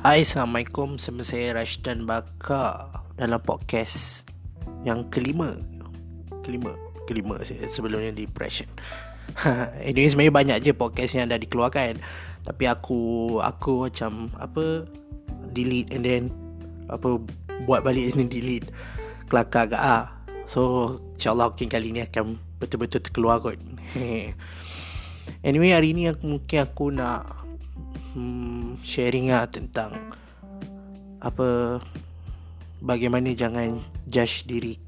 Hai Assalamualaikum. Sama saya Rashdan Bakar Dalam podcast Yang kelima. Kelima. Kelima sebelumnya Depression. Ini sebenarnya banyak je podcast yang dah dikeluarkan. Tapi aku Aku macam Apa Delete and then Apa Buat balik ni delete. Kelakar agak ah. So InsyaAllah mungkin kali ni akan Betul-betul terkeluar kot. Anyway hari ni aku, mungkin aku nak hmm, sharing lah tentang apa bagaimana jangan judge diri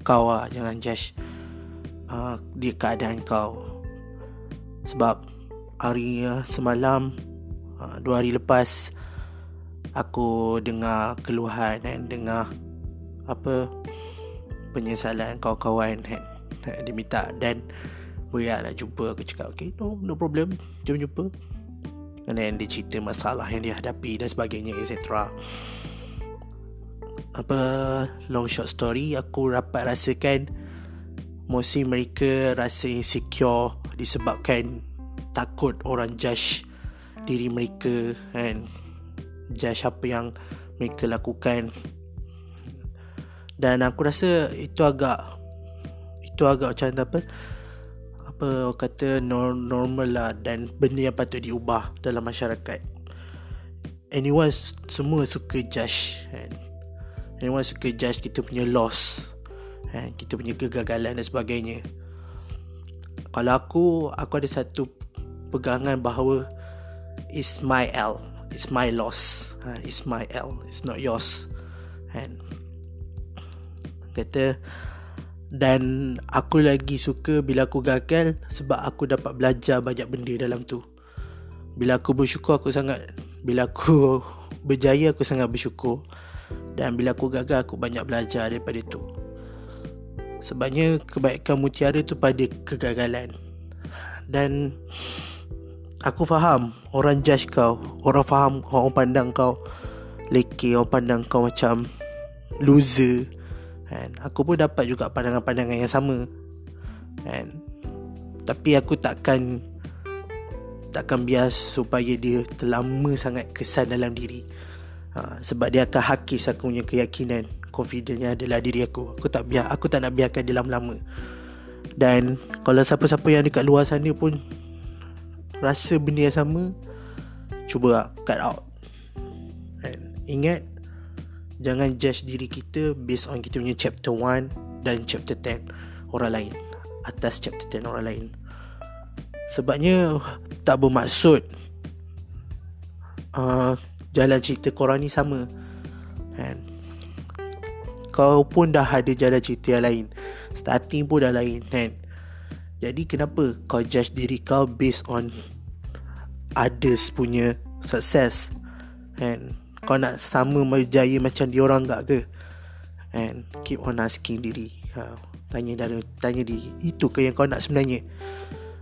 kau lah jangan judge uh, di keadaan kau. Sebab hari uh, semalam uh, dua hari lepas aku dengar keluhan dan dengar apa penyesalan kawan-kawan kan dia minta. Dan boleh nak jumpa aku cakap okay no no problem. Jom jumpa And then dia cerita masalah yang dia hadapi dan sebagainya etc. Apa long short story aku dapat rasakan mostly mereka rasa insecure disebabkan takut orang judge diri mereka and judge apa yang mereka lakukan dan aku rasa itu agak itu agak macam apa apa kata normal lah dan benda yang patut diubah dalam masyarakat. Anyone semua suka judge kan. Anyone suka judge kita punya loss. Kan? Kita punya kegagalan dan sebagainya. Kalau aku, aku ada satu pegangan bahawa it's my L. It's my loss. Ha, it's my L. It's not yours. Kan? Kata, dan aku lagi suka bila aku gagal sebab aku dapat belajar banyak benda dalam tu. Bila aku bersyukur aku sangat bila aku berjaya aku sangat bersyukur dan bila aku gagal aku banyak belajar daripada tu. Sebabnya kebaikan mutiara tu pada kegagalan. Dan aku faham orang judge kau, orang faham orang pandang kau leke, orang pandang kau macam loser kan? Aku pun dapat juga pandangan-pandangan yang sama kan? Tapi aku takkan takkan bias supaya dia terlama sangat kesan dalam diri. Ha, sebab dia akan hakis aku punya keyakinan confidence adalah diri aku. Aku tak biar aku tak nak biarkan dia lama-lama. Dan kalau siapa-siapa yang dekat luar sana pun rasa benda yang sama cuba cut out. And ingat Jangan judge diri kita based on kita punya chapter 1 dan chapter 10 orang lain. Atas chapter 10 orang lain. Sebabnya tak bermaksud uh, jalan cerita korang ni sama. Kan? Kau pun dah ada jalan cerita yang lain. Starting pun dah lain kan. Jadi kenapa kau judge diri kau based on others punya success? Kan? Kau nak sama berjaya macam dia orang tak ke? And keep on asking diri. Ha, tanya dari tanya diri. Itu ke yang kau nak sebenarnya?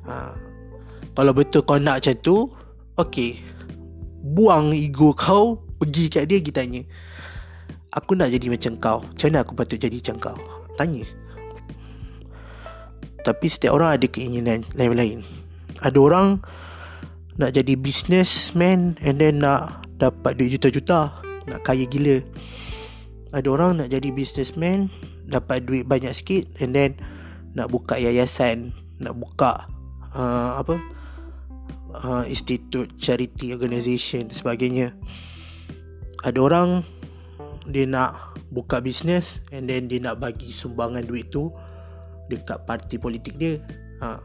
Ha, kalau betul kau nak macam tu okay buang ego kau pergi kat dia kita tanya. Aku nak jadi macam kau. Macam mana aku patut jadi macam kau? Tanya. Tapi setiap orang ada keinginan lain-lain. Ada orang nak jadi businessman and then nak dapat duit juta-juta nak kaya gila ada orang nak jadi businessman dapat duit banyak sikit and then nak buka yayasan nak buka uh, apa uh, institute charity organisation dan sebagainya ada orang dia nak buka bisnes and then dia nak bagi sumbangan duit tu dekat parti politik dia ha.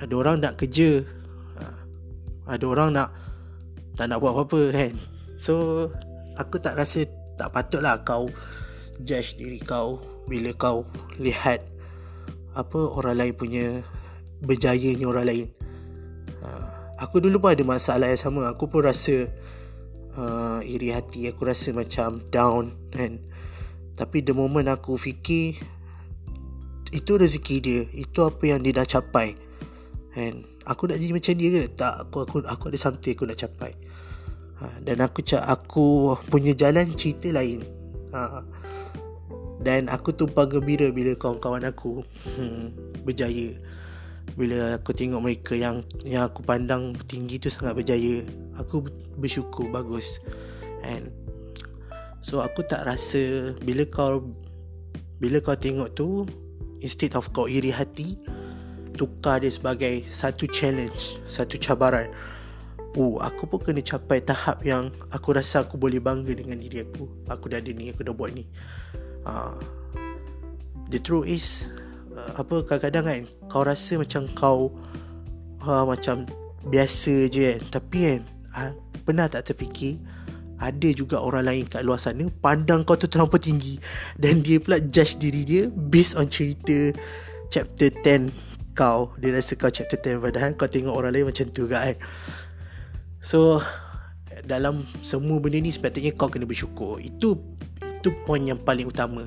ada orang nak kerja ha. ada orang nak tak nak buat apa-apa kan. So aku tak rasa tak patut lah kau judge diri kau bila kau lihat apa orang lain punya berjaya ni orang lain. Uh, aku dulu pun ada masalah yang sama. Aku pun rasa uh, iri hati. Aku rasa macam down kan. Tapi the moment aku fikir itu rezeki dia. Itu apa yang dia dah capai kan aku nak jadi macam dia ke? Tak aku aku aku ada something aku nak capai. Ha, dan aku cak aku punya jalan cerita lain. Ha, dan aku tumpah gembira bila kawan-kawan aku hmm, berjaya. Bila aku tengok mereka yang yang aku pandang tinggi tu sangat berjaya. Aku bersyukur bagus. And so aku tak rasa bila kau bila kau tengok tu instead of kau iri hati tukar dia sebagai satu challenge satu cabaran Oh, aku pun kena capai tahap yang aku rasa aku boleh bangga dengan diri aku. Aku dah ada ni, aku dah buat ni. Uh, the truth is, uh, apa kadang-kadang kan, kau rasa macam kau uh, macam biasa je kan. Tapi kan, uh, pernah tak terfikir, ada juga orang lain kat luar sana pandang kau tu terlalu tinggi dan dia pula judge diri dia based on cerita chapter 10 kau dia rasa kau chapter 10 padahal kau tengok orang lain macam tu kan So dalam semua benda ni sepatutnya kau kena bersyukur. Itu itu poin yang paling utama.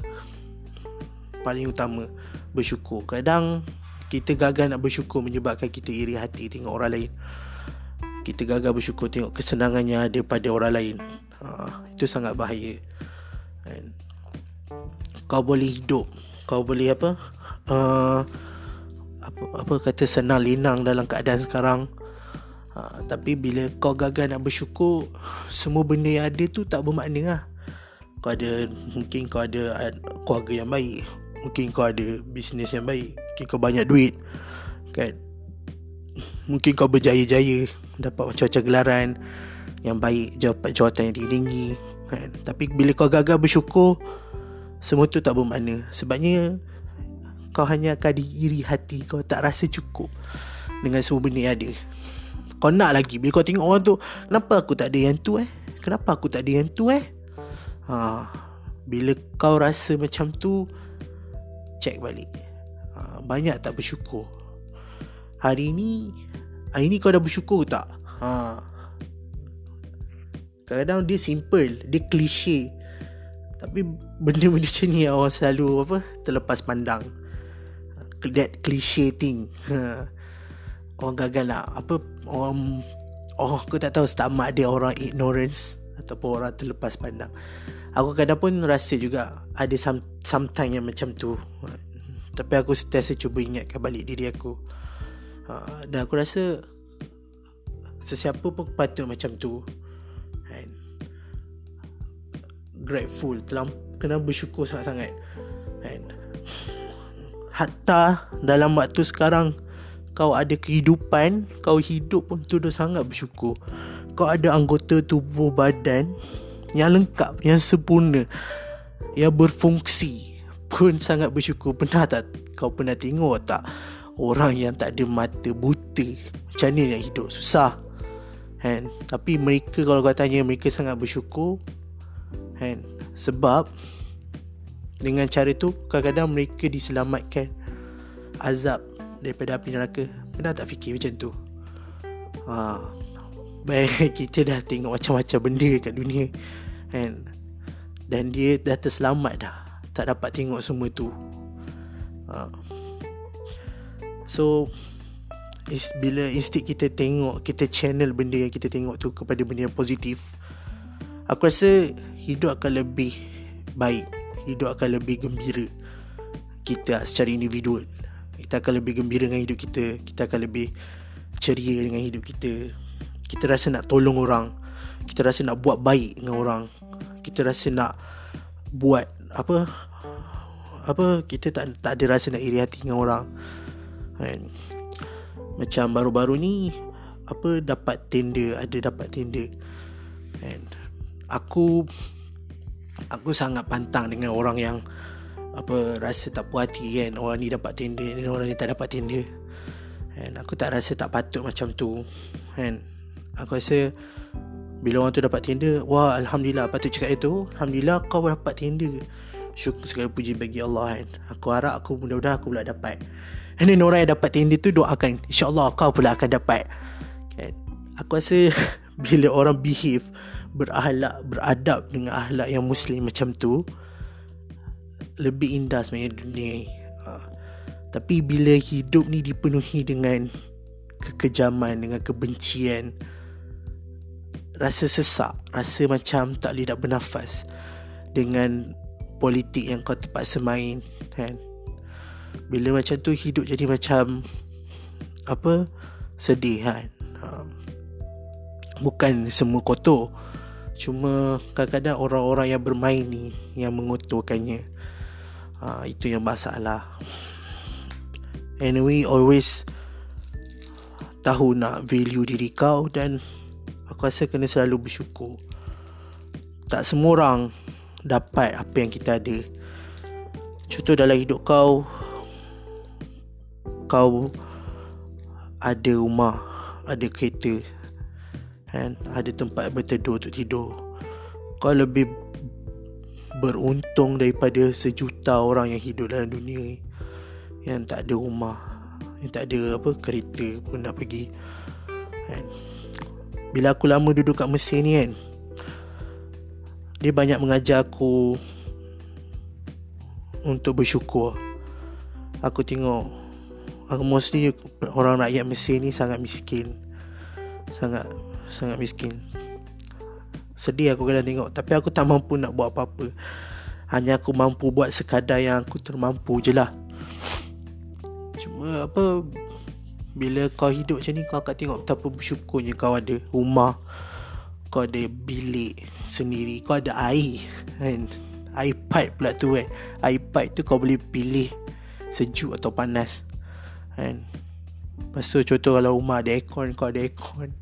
Paling utama bersyukur. Kadang kita gagal nak bersyukur menyebabkan kita iri hati tengok orang lain. Kita gagal bersyukur tengok kesenangannya ada pada orang lain. Ha, itu sangat bahaya. And kau boleh hidup. Kau boleh apa? Uh, apa apa kata senang linang dalam keadaan sekarang. Ha, Tapi bila kau gagal nak bersyukur Semua benda yang ada tu tak bermakna lah. Kau ada Mungkin kau ada keluarga yang baik Mungkin kau ada bisnes yang baik Mungkin kau banyak duit Kan? Mungkin kau berjaya-jaya Dapat macam-macam gelaran Yang baik Dapat jawatan yang tinggi-tinggi kan? Tapi bila kau gagal bersyukur Semua tu tak bermakna. Sebabnya Kau hanya akan diiri hati Kau tak rasa cukup Dengan semua benda yang ada. Kau nak lagi. Bila kau tengok orang tu Kenapa aku tak ada yang tu eh? Kenapa aku tak ada yang tu eh? Ha, Bila kau rasa macam tu Check balik. Ha, Banyak tak bersyukur? Hari ni Hari ni kau dah bersyukur tak? Ha. Kadang-kadang dia simple Dia klise. Tapi benda-benda macam ni Orang selalu apa Terlepas pandang That cliche thing. Ha. Orang gagal lah. Apa orang oh aku tak tahu setamat dia orang ignorance ataupun orang terlepas pandang. Aku kadang pun rasa juga ada some, sometime yang macam tu. Tapi aku sentiasa cuba ingatkan balik diri aku. Uh, dan aku rasa sesiapa pun patut macam tu kan. Grateful telah kena bersyukur sangat-sangat kan hatta dalam waktu sekarang kau ada kehidupan Kau hidup pun tu dah sangat bersyukur. Kau ada anggota tubuh badan Yang lengkap Yang sempurna Yang berfungsi Pun sangat bersyukur. Pernah tak? Kau pernah tengok tak Orang yang tak ada mata buta? Macam ni nak hidup? Susah. Kan? Tapi mereka kalau kau tanya Mereka sangat bersyukur. Kan? Sebab Dengan cara tu Kadang-kadang mereka diselamatkan Azab daripada api neraka Pernah tak fikir macam tu ha. Baik kita dah tengok macam-macam benda kat dunia kan? Dan dia dah terselamat dah Tak dapat tengok semua tu ha. So is, Bila instead kita tengok Kita channel benda yang kita tengok tu Kepada benda yang positif Aku rasa hidup akan lebih baik Hidup akan lebih gembira Kita secara individual. Kita akan lebih gembira dengan hidup kita. Kita akan lebih ceria dengan hidup kita. Kita rasa nak tolong orang. Kita rasa nak buat baik dengan orang. Kita rasa nak buat apa apa kita tak tak ada rasa nak iri hati dengan orang. Kan macam baru-baru ni apa dapat tender ada dapat tender kan aku aku sangat pantang dengan orang yang apa rasa tak puas hati kan. Orang ni dapat tender dan orang ni tak dapat tender. Kan aku tak rasa tak patut macam tu. Kan aku rasa bila orang tu dapat tender wah alhamdulillah patut cakap itu alhamdulillah kau dapat tender. Syukur segala puji bagi Allah kan aku harap aku mudah-mudahan aku pula dapat. And then orang yang dapat tender tu doakan insyaallah kau pula akan dapat. Kan aku rasa bila orang behave berakhlak beradab dengan akhlak yang muslim macam tu lebih indah sebenarnya dunia ni. Ha. Tapi bila hidup ni dipenuhi dengan kekejaman, dengan kebencian, rasa sesak, rasa macam tak boleh nak bernafas dengan politik yang kau terpaksa main kan. Bila macam tu hidup jadi macam apa sedih kan uh, bukan semua kotor cuma kadang-kadang orang-orang yang bermain ni yang mengotorkannya uh, itu yang masalah. And we always tahu nak value diri kau dan aku rasa kena selalu bersyukur. Tak semua orang dapat apa yang kita ada. Contoh dalam hidup kau kau ada rumah ada kereta kan? Ada tempat berteduh untuk tidur. Kau lebih beruntung daripada sejuta orang yang hidup dalam dunia yang tak ada rumah yang tak ada apa kereta pun nak pergi. Kan? Bila aku lama duduk kat Mesir ni kan dia banyak mengajar aku untuk bersyukur. Aku tengok aku mostly orang rakyat Mesir ni sangat miskin sangat sangat miskin. Sedih aku kadang tengok. Tapi aku tak mampu nak buat apa-apa. Hanya aku mampu buat sekadar yang aku termampu je lah. Cuma apa bila kau hidup macam ni kau akan tengok betapa bersyukurnya kau ada rumah. Kau ada bilik sendiri. Kau ada air kan? Air pipe pula tu kan? Air pipe tu kau boleh pilih sejuk atau panas kan? Lepas tu contoh kalau rumah ada aircon Kau ada aircon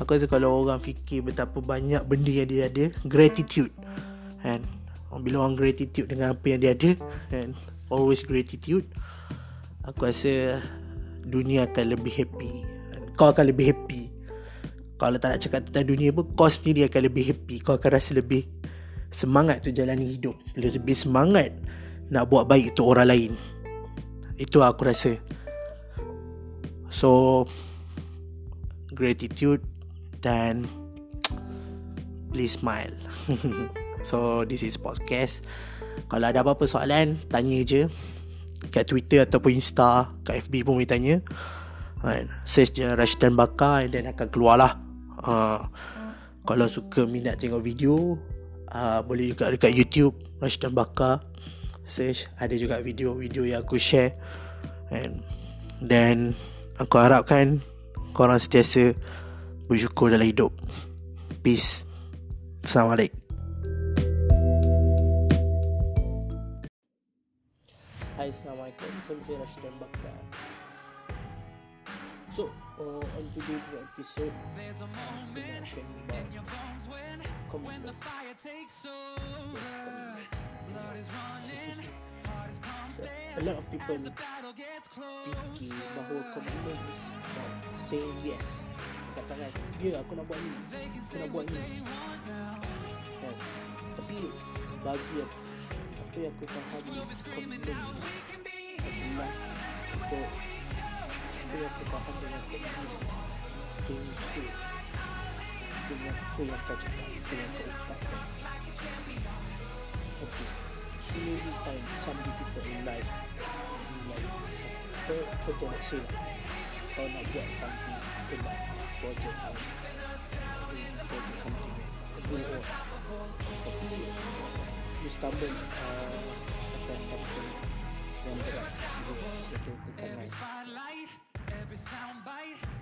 Aku rasa kalau orang fikir Betapa banyak benda yang dia ada Gratitude. Kan Bila orang gratitude dengan apa yang dia ada Kan Always gratitude Aku rasa Dunia akan lebih happy. Kau akan lebih happy. Kalau tak nak cakap tentang dunia pun Kau sendiri akan lebih happy. Kau akan rasa lebih Semangat tu jalani hidup. Lebih semangat Nak buat baik untuk orang lain. Itu aku rasa. So Gratitude Dan Please smile. So this is podcast. Kalau ada apa-apa soalan Tanya je. Kat Twitter ataupun Insta Kat FB pun boleh tanya. Right. Search je Rashdan Bakar Dan akan keluar lah uh, Kalau suka minat tengok video uh, Boleh juga dekat YouTube Rashdan Bakar. Search Ada juga video-video yang aku share. And Then Aku harapkan korang sentiasa bersyukur dalam hidup. Peace. Assalamualaikum. Hai, Assalamualaikum. Saya Mr. Rashid Bakar. So, uh, on today's episode, there's a moment in your bones when, when the fire takes over. Blood is running. So, a lot of people fikir bahawa commitment is about saying yes katakan ya aku nak buat ni. Aku nak buat ni. Kan? tapi bagi aku apa yang aku faham adalah untuk apa yang aku faham dengan is staying true dengan apa yang kau cakap yang kau ucapkan. Okay you will find some difficult in life. Like apa contoh nak say kau nak buat something kau nak project kau project something kau buat tapi you stumble uh, atas something yang berat contoh tekanan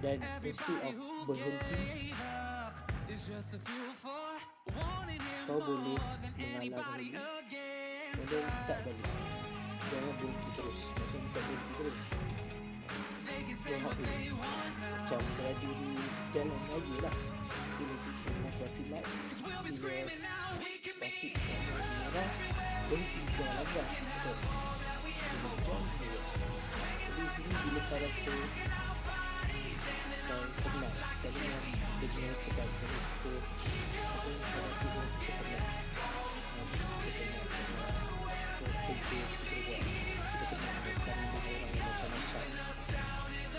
dan instead of berhenti kau boleh mengalah dulu And then start balik. Jangan berhenti terus. Macam bukan berhenti terus Macam berada di jalan lagi lah. Bila jumpa dengan traffic light Bila traffic merah Berhenti jangan langgar Betul. Bila hujan Jadi sini bila kau rasa Kau penat Selalu Dengan kita rasa Kita Apa yang kau rasa Kita penat kerja kita buat kita makan dengan orang yang macam-macam kita dengan semua tu kita kalau kita kita pun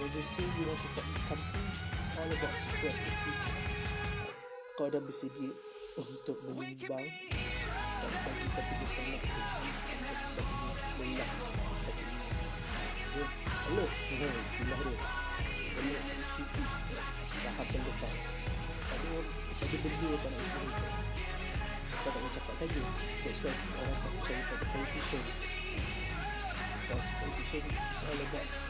when you say you want to commit something it's all about sweat kau dah bersedia untuk menimbang dan bagi kau punya penat dia hello istilah dia belok titik sahab terlepas ada ada benda yang tak nak usaha kau tak boleh cakap saja that's why orang tak percaya pada politician because politician is all about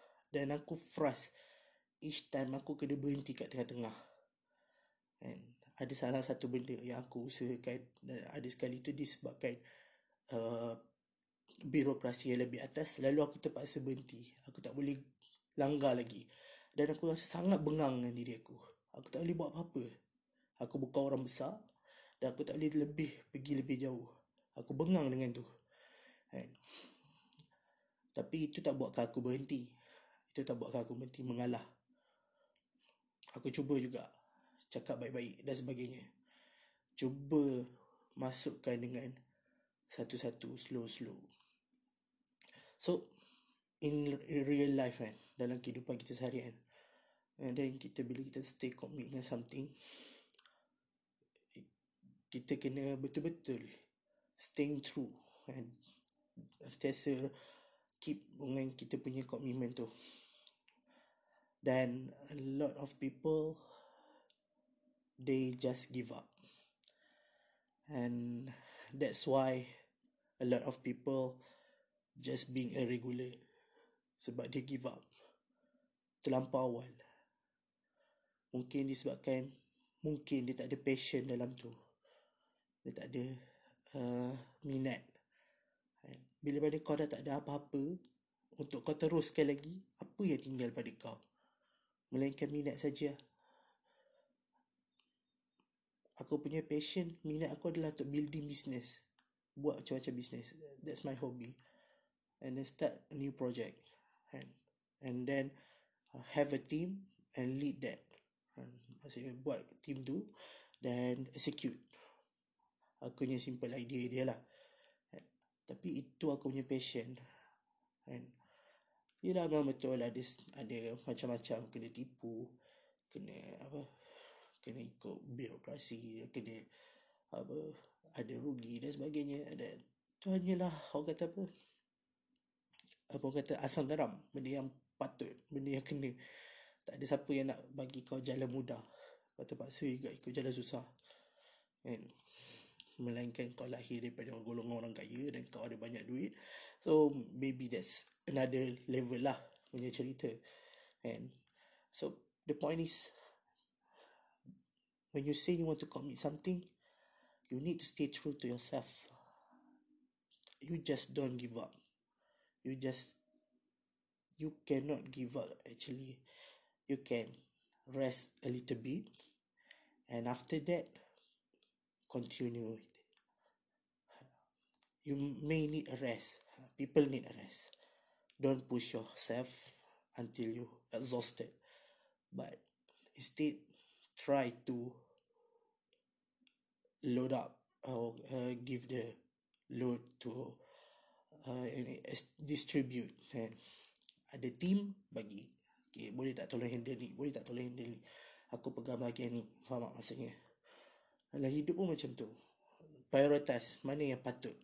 dan aku frust each time aku kena berhenti kat tengah-tengah. And ada salah satu benda yang aku usahakan dan ada sekali tu disebabkan uh, birokrasi yang lebih atas lalu aku terpaksa berhenti. Aku tak boleh langgar lagi. Dan aku rasa sangat bengang dengan diri aku. Aku tak boleh buat apa-apa. Aku bukan orang besar dan aku tak boleh lebih pergi lebih jauh. Aku bengang dengan tu. Kan tapi itu tak buatkan aku berhenti itu tak buatkan aku berhenti mengalah. Aku cuba juga cakap baik-baik dan sebagainya. Cuba masukkan dengan satu-satu slow-slow. So in real life kan dalam kehidupan kita seharian and then kita bila kita stay commit dengan something kita kena betul-betul staying true and sentiasa keep dengan kita punya commitment tu dan a lot of people they just give up. And that's why a lot of people just being irregular sebab dia give up. Terlampau awal mungkin disebabkan mungkin dia tak ada passion dalam tu. Dia tak ada uh, minat. Bila pada kau dah tak ada apa-apa untuk kau teruskan lagi apa yang tinggal pada kau melainkan minat saja. Aku punya passion, minat aku adalah untuk building business. Buat macam-macam business. That's my hobby. And then start a new project. And, and then uh, have a team and lead that. Maksudnya buat team tu dan execute. Aku punya simple idea dia lah. Tapi itu aku punya passion. And Yelah memang betul lah. Ada, ada macam-macam. Kena tipu Kena apa Kena ikut birokrasi Kena apa Ada rugi dan sebagainya. Ada Tu hanyalah orang kata apa Apa orang kata asam garam Benda yang patut Benda yang kena. Tak ada siapa yang nak bagi kau jalan mudah. Kau terpaksa juga ikut jalan susah. Kan Melainkan kau lahir daripada golongan orang kaya Dan kau ada banyak duit. So maybe that's another level lah punya cerita and so the point is when you say you want to commit something you need to stay true to yourself. You just don't give up. You just you cannot give up actually. You can rest a little bit and after that continue you may need a rest. People need a rest. Don't push yourself until you exhausted. But instead try to load up or uh, give the load to uh, distribute kan ada team bagi. Okay, boleh tak tolong handle ni? Boleh tak tolong handle ni? Aku pegang bahagian ni. Faham tak maksudnya? Dalam hidup pun macam tu. Prioritize mana yang patut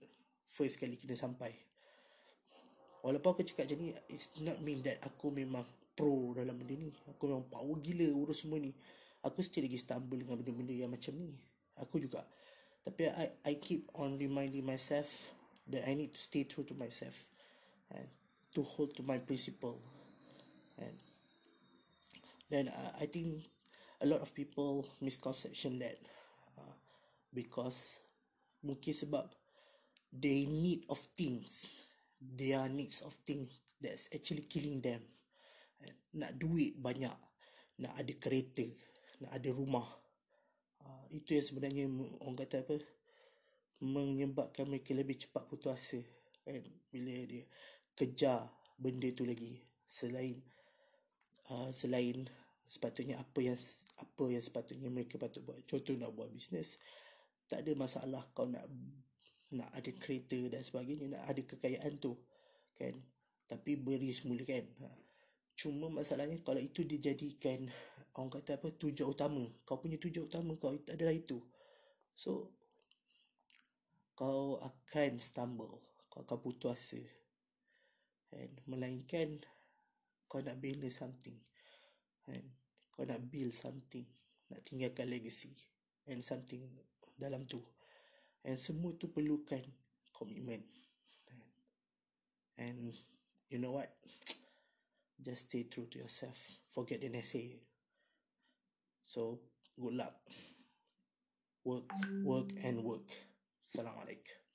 first kali kita sampai. Walaupun aku cakap macam ni It's not mean that Aku memang pro dalam benda ni. Aku memang power gila urus semua ni. Aku still lagi stumble dengan benda-benda yang macam ni. Aku juga. Tapi I I keep on reminding myself That I need to stay true to myself And To hold to my principle. And Then uh, I think A lot of people Misconception that uh, Because Mungkin sebab They need of things. Their needs of thing that's actually killing them. Nak duit banyak nak ada kereta nak ada rumah. Uh, itu yang sebenarnya orang kata apa? Menyebabkan mereka lebih cepat putus asa kan? Bila dia kejar benda tu lagi. Selain uh, selain sepatutnya apa yang apa yang sepatutnya mereka patut buat. Contoh nak buat bisnes tak ada masalah kau nak nak ada kereta dan sebagainya nak ada kekayaan tu kan? Tapi beri semula kan? Ha. cuma masalahnya kalau itu dijadikan orang kata apa tujuan utama. Kau punya tujuan utama kau adalah itu. So kau akan stumble. Kau akan putus asa. Kan? Melainkan kau nak bina something. Kan? Kau nak build something. Nak tinggalkan legacy and something dalam tu and semua tu perlukan komitmen and you know what? Just stay true to yourself. Forget the naysayer so good luck. Work work and work. Assalamualaikum